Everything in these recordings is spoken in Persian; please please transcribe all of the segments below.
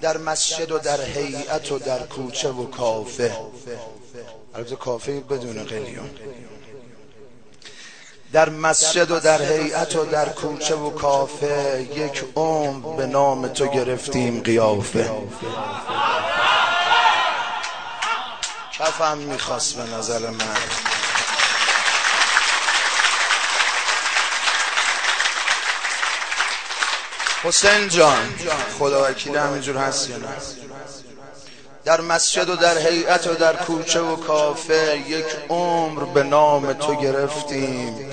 در مسجد و در هیئت و در کوچه و کافه. البته کافه بدون قلیون در مسجد و در هیئت و در کوچه و کافه یک عمر به نام تو گرفتیم قیافه. کفم می‌خواست به نظر من. حسین جان خدا وکیل همینجور هست یا نه؟ در مسجد و در هیئت و در کوچه و کافه یک عمر به نام تو گرفتیم.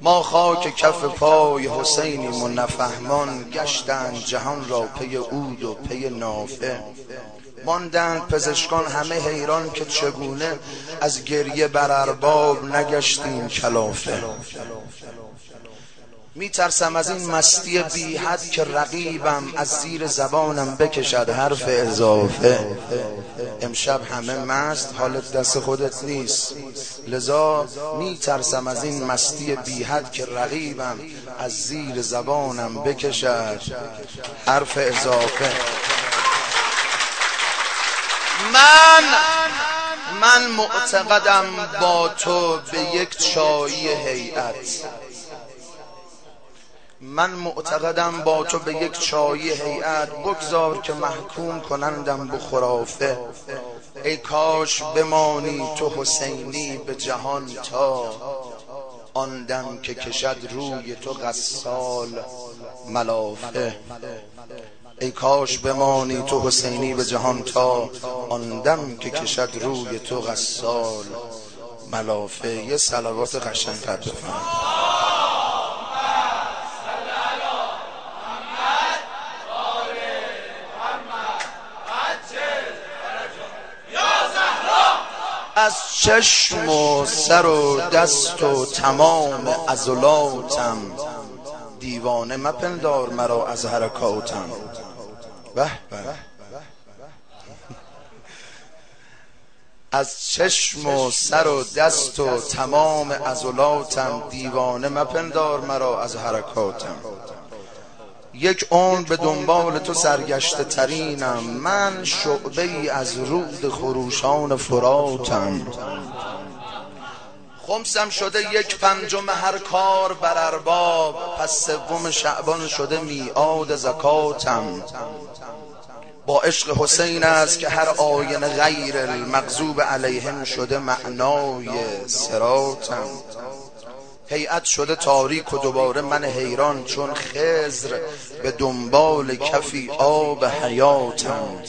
ما خاک کف پای حسینیم و نفهمان گشتند جهان را پی عود و پی نافه. ماندند پزشکان همه حیران که چگونه از گریه بر ارباب نگشتیم کلافه. میترسم از این مستی بی حد که رقیبم از زیر زبانم بکشد حرف اضافه. امشب همه مست حالت دست خودت نیست. لذا میترسم از این مستی بی حد که رقیبم از زیر زبانم بکشد حرف اضافه. من من معتقدم با تو به یک چایی هیئت. من معتقدم با تو به یک چایی هیئت بگذار که محکوم کنندم به خرافه. ای کاش بمانی تو حسینی به جهان تا آن دم که کشد روی تو غسال ملافه. ای کاش بمانی تو حسینی به جهان تا آن دم که کشد روی تو غسال ملافه. یه سلوات قشنگ قد از چشم و سر و دست و تمام عضلاتم دیوانه مپندار مرا از حرکاتم. به از چشم و سر و دست و تمام عضلاتم دیوانه مپندار مرا از حرکاتم. یک عمر به دنبال تو سرگشته ترینم. من شعبه ای از رود خروشان فراتم. خمسم شده یک پنجم هر کار بر ارباب. پس سوم شعبان شده میعاد زکاتم. با عشق حسین است که هر آینه غیر المغضوب علیهم شده معنای سراتم هیئت شده تاریک و دوباره من حیران چون خزر به دنبال کفی آب حیاتم.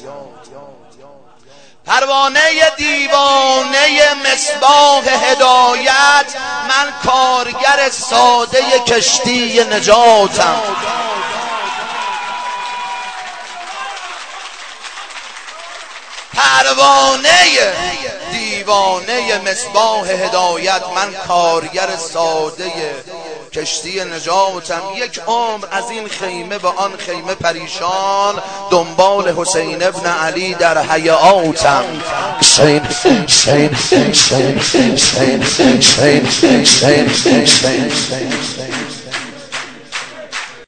پروانه دیوانه مصباح هدایت من کارگر ساده کشتی نجاتم. پروانه دیوانه مصباح هدایت من کارگر ساده کشتی نجاتم. یک عمر از این خیمه به آن خیمه پریشان دنبال حسین ابن علی در حیاتم. حسین حسین حسین حسین حسین حسین حسین